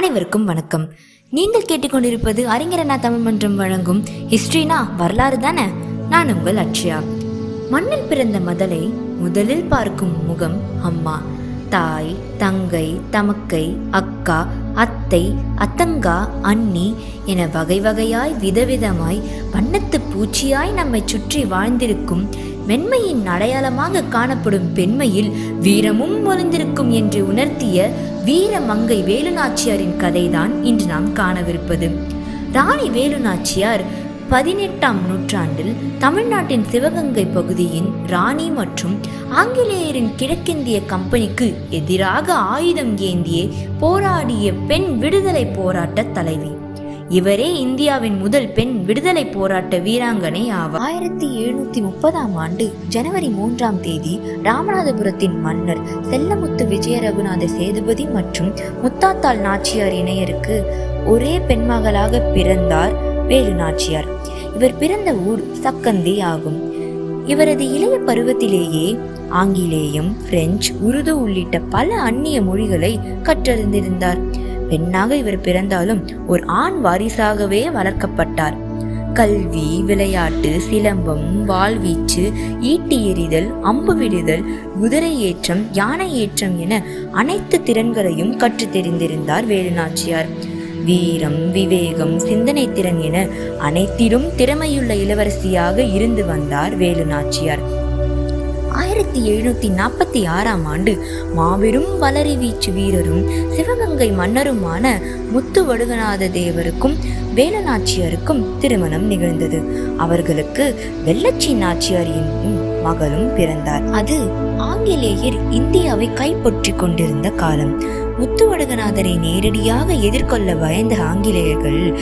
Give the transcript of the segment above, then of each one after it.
அனைவருக்கும் வணக்கம். நீங்கள் கேட்டுக்கொண்டிருப்பது அறிஞரண்ணா தமிழ் மன்றம் வழங்கும் ஹிஸ்டரினா வரலாறு தானே? நான் உங்கள் அக்ஷயா மண்ணில் பிறந்த மதலை முதலில் பார்க்கும் முகம் அம்மா. தாய் தங்கை தமக்கை அக்கா அத்தை அத்தங்கா அண்ணி என வகை வகையாய் விதவிதமாய் வண்ணத்து பூச்சியாய் நம்மை சுற்றி வாழ்ந்திருக்கும் மென்மையின் அடையாளமாக காணப்படும் பெண்மையில் வீரமும் ஒளிந்திருக்கும் என்று உணர்த்திய வீர மங்கை வேலுநாச்சியாரின் கதைதான் இன்று நாம் காணவிருப்பது. ராணி வேலுநாச்சியார் பதினெட்டாம் நூற்றாண்டில் தமிழ்நாட்டின் சிவகங்கை பகுதியின் ராணி மற்றும் ஆங்கிலேயரின் கிழக்கிந்திய கம்பெனிக்கு எதிராக ஆயுதம் ஏந்தியே போராடிய பெண் விடுதலை போராட்ட தலைவி. இவரே இந்தியாவின் முதல் பெண் விடுதலை போராட்ட வீராங்கனை ஆவார். ஆயிரத்தி எழுநூத்தி முப்பதாம் ஆண்டு ஜனவரி மூன்றாம் தேதி ராமநாதபுரத்தின் மன்னர் செல்லமுத்து விஜய ரகுநாத சேதுபதி மற்றும் முத்தாத்தாள் நாச்சியார் இணையருக்கு ஒரே பெண்மகளாக பிறந்தார் வேலு நாச்சியார். இவர் பிறந்த ஊர் சக்கந்தி ஆகும். இவரது இளைய பருவத்திலேயே ஆங்கிலேயம் பிரெஞ்சு உருது உள்ளிட்ட பல அந்நிய மொழிகளை கற்றறிந்திருந்தார். பெண்ணாக இவர் பிறந்தாலும் ஒரு ஆண் வாரிசாகவே வளர்க்கப்பட்டார். கல்வி விளையாட்டு சிலம்பம் வாழ்வீச்சு ஈட்டி எறிதல் அம்பு விடுதல் குதிரை ஏற்றம் யானை ஏற்றம் என அனைத்து திறன்களையும் கற்று தெரிந்திருந்தார் வேலுநாச்சியார். வீரம் விவேகம் சிந்தனை திறன் என அனைத்திலும் திறமையுள்ள இளவரசியாக இருந்து வந்தார் வேலுநாச்சியார். ஆயிரத்தி எழுநூத்தி நாற்பத்தி ஆறாம் ஆண்டு மாபெரும் வளரி வீச்சு வீரரும் சிவகங்கை மன்னருமான முத்து வடுகநாத தேவருக்கும் வேலநாச்சியாருக்கும் திருமணம் நிகழ்ந்தது. அவர்களுக்கு வெள்ளச்சி நாச்சியார் என்னும் மகளும் பிறந்தார். அது ஆங்கிலேயர் இந்தியாவை கைப்பற்றி கொண்டிருந்த காலம். முத்துவடகநாதரை நேரடியாக எதிர்கொள்ள பயந்த ஆங்கிலேயர்கள்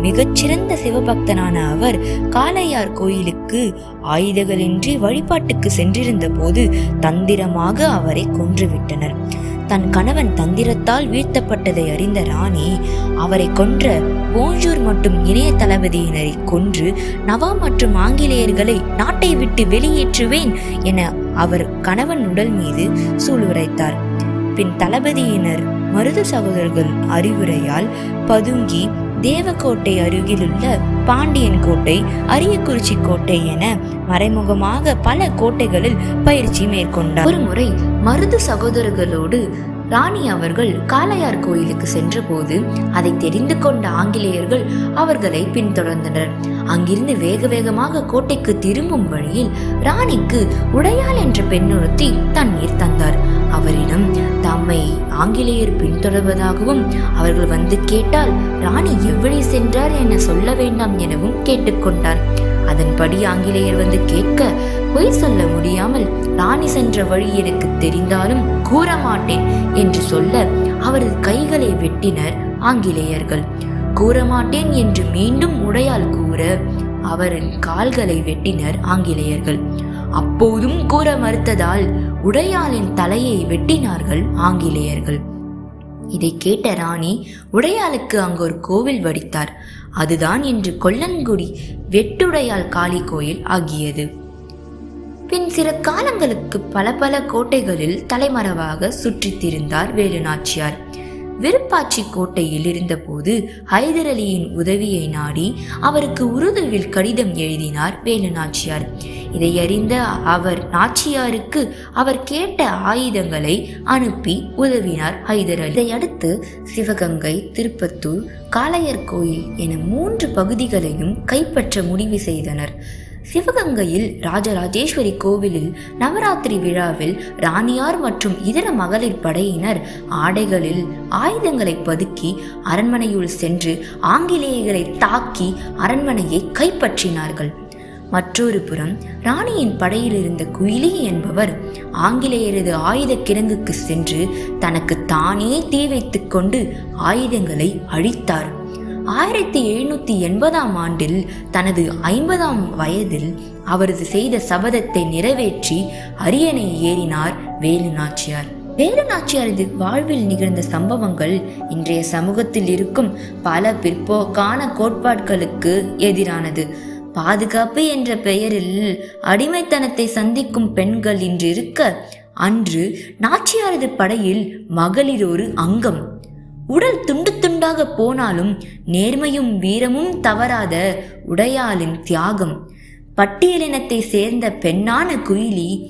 மிகச்சிறந்த சிவபக்தனான அவர் காளையார் கோயிலுக்கு ஆயுதங்களின்றி வழிபாட்டுக்கு சென்றிருந்த போது தந்திரமாக அவரை கொன்றுவிட்டனர். தன் கணவன் தந்திரத்தால் வீழ்த்தப்பட்டதை அறிந்த ராணி அவரை கொன்ற போஞ்சூர் மற்றும் இணைய தளபதியினரை கொன்று நவா மற்றும் ஆங்கிலேயர்களை நாட்டை விட்டு வெளியேற்றுவேன் என அவர் கணவன் உடல் மீது சூளுரைத்தார் பின் தளபதியினர் மருது சகோதரர்கள் அறிவுரையால் பதுங்கி தேவக்கோட்டை அருகிலுள்ள பாண்டியன் கோட்டை அரியக்குறிச்சி கோட்டை என மறைமுகமாக பல கோட்டைகளில் பயிற்சி மேற்கொண்டார். ஒரு முறை மருது சகோதரர்களோடு ராணி அவர்கள் காளையார் கோயிலுக்கு சென்றபோது அதை தெரிந்து கொண்ட ஆங்கிலேயர்கள் அவர்களை பின்தொடர்ந்தனர். அங்கிருந்து வேக வேகமாக கோட்டைக்கு திரும்பும் வழியில் ராணிக்கு உடையாள் என்ற பெண்ணொருத்தி தண்ணீர் தந்தார். அவரிடம் தம்மை ஆங்கிலேயர் பின்தொடர்வதாகவும் அவர்கள் வந்து கேட்டால் ராணி எவ்வழி சென்றார் என சொல்ல வேண்டாம் எனவும் கேட்டுக்கொண்டார். அதன்படி ஆங்கிலேயர் வந்து கேட்க பொய் சொல்ல முடியாமல் ராணி சென்ற வழி எனக்கு தெரிந்தாலும் கூற மாட்டேன் என்று சொல்ல அவரது கைகளை வெட்டினர் ஆங்கிலேயர்கள். கூற மாட்டேன் என்று மீண்டும் உடையால் கூற அவரின் கால்களை வெட்டினர் ஆங்கிலேயர்கள். அப்போதும் கூற மறுத்ததால் உடையாளின் தலையை வெட்டினார்கள் ஆங்கிலேயர்கள். இதை கேட்ட ராணி உடையாளுக்கு அங்கு ஒரு கோவில் வடித்தார். அதுதான் இன்று கொல்லன்குடி வெட்டுடையாள் காளி கோயில் ஆகியது. பின் சில காலங்களுக்கு பல பல கோட்டைகளில் தலைமறைவாக சுற்றித் திரிந்தார் வேலுநாச்சியார். விருப்பாச்சி கோட்டையில் இருந்தபோது ஹைதர் அலியின் உதவியை நாடி அவருக்கு உருதுவில் கடிதம் எழுதினார் வேலுநாச்சியார். இதை அறிந்த அவர் நாச்சியாருக்கு அவர் கேட்ட ஆயுதங்களை அனுப்பி உதவினார் ஹைதர் அலி. இதையடுத்து சிவகங்கை திருப்பத்தூர் காளையர் கோயில் என மூன்று பகுதிகளையும் கைப்பற்ற முடிவு செய்தனர். சிவகங்கையில் ராஜராஜேஸ்வரி கோவிலில் நவராத்திரி விழாவில் ராணியார் மற்றும் இதர மகளிர் படையினர் ஆடைகளில் ஆயுதங்களை பதுக்கி அரண்மனையுள் சென்று ஆங்கிலேயர்களை தாக்கி அரண்மனையை கைப்பற்றினார்கள். மற்றொரு புறம் ராணியின் படையில் இருந்த குயிலி என்பவர் ஆங்கிலேயரது ஆயுத கிடங்குக்கு சென்று தனக்கு தானே தீ வைத்துக் கொண்டு ஆயுதங்களை அழித்தார். ஆயிரத்தி எழுநூத்தி எண்பதாம் ஆண்டில் தனது ஐம்பதாம் வயதில் அவரது செய்த சபதத்தை நிறைவேற்றி அரியணை ஏறினார் வேலு நாச்சியார். வேலு நாச்சியாரது வாழ்வில் நிகழ்ந்த சம்பவங்கள் இன்றைய சமூகத்தில் இருக்கும் பல பிற்போக்கான கோட்பாடுகளுக்கு எதிரானது. பாதுகாப்பு என்ற பெயரில் அடிமைத்தனத்தை சந்திக்கும் பெண்கள் இன்று இருக்க அன்று நாச்சியாரது படையில் மகளிர் ஒரு அங்கம் உடல் துண்டு துண்டாக போனாலும் நேர்மையும் வீரமும் தவறாத உடையாளின் தியாகம். பட்டியலினத்தை சேர்ந்த பெண்ணான குயிலி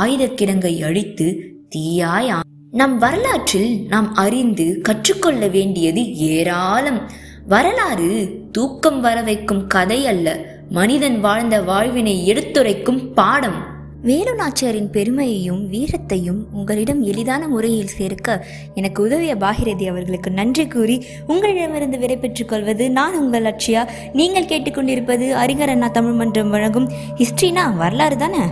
ஆயுதக்கிடங்கை அழித்து தீயாய்? நம் வரலாற்றில் நாம் அறிந்து கற்றுக்கொள்ள வேண்டியது ஏராளம். வரலாறு தூக்கம் வர வைக்கும் கதை அல்ல மனிதன் வாழ்ந்த வாழ்வினை எடுத்துரைக்கும் பாடம். வேலு நாச்சியாரின் பெருமையையும் வீரத்தையும் உங்களிடம் எளிதான முறையில் சேர்க்க எனக்கு உதவிய பாகிரதி அவர்களுக்கு நன்றி கூறி உங்களிடமிருந்து விடைபெற்றுக் கொள்வது நான் உங்கள் லட்சியா? நீங்கள் கேட்டுக்கொண்டிருப்பது அறிஞர் அண்ணா தமிழ் மன்றம் வழங்கும் ஹிஸ்ட்ரினா வரலாறு தானே?